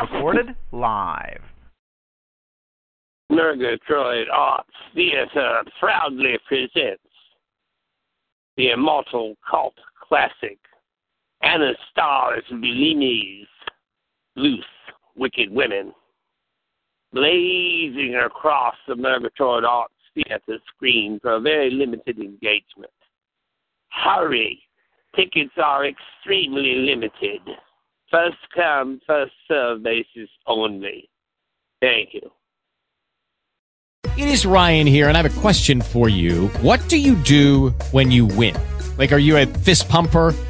Recorded live. Murgatroyd Arts Theater proudly presents the immortal cult classic Anastas Bellini's Loose Wicked Women. Blazing across the Murgatroyd Arts Theater screen for a very limited engagement. Hurry! Tickets are extremely limited. First come, first serve basis only. Thank you. It is Ryan here, and I have a question for you. What do you do when you win? Like, are you a fist pumper?